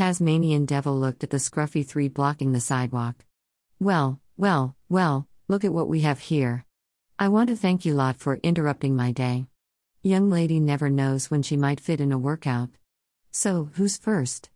Tasmanian devil looked at the scruffy three blocking the sidewalk. Well, well, well, look at what we have here. I want to thank you lot for interrupting my day. Young lady never knows when she might fit in a workout. So, who's first?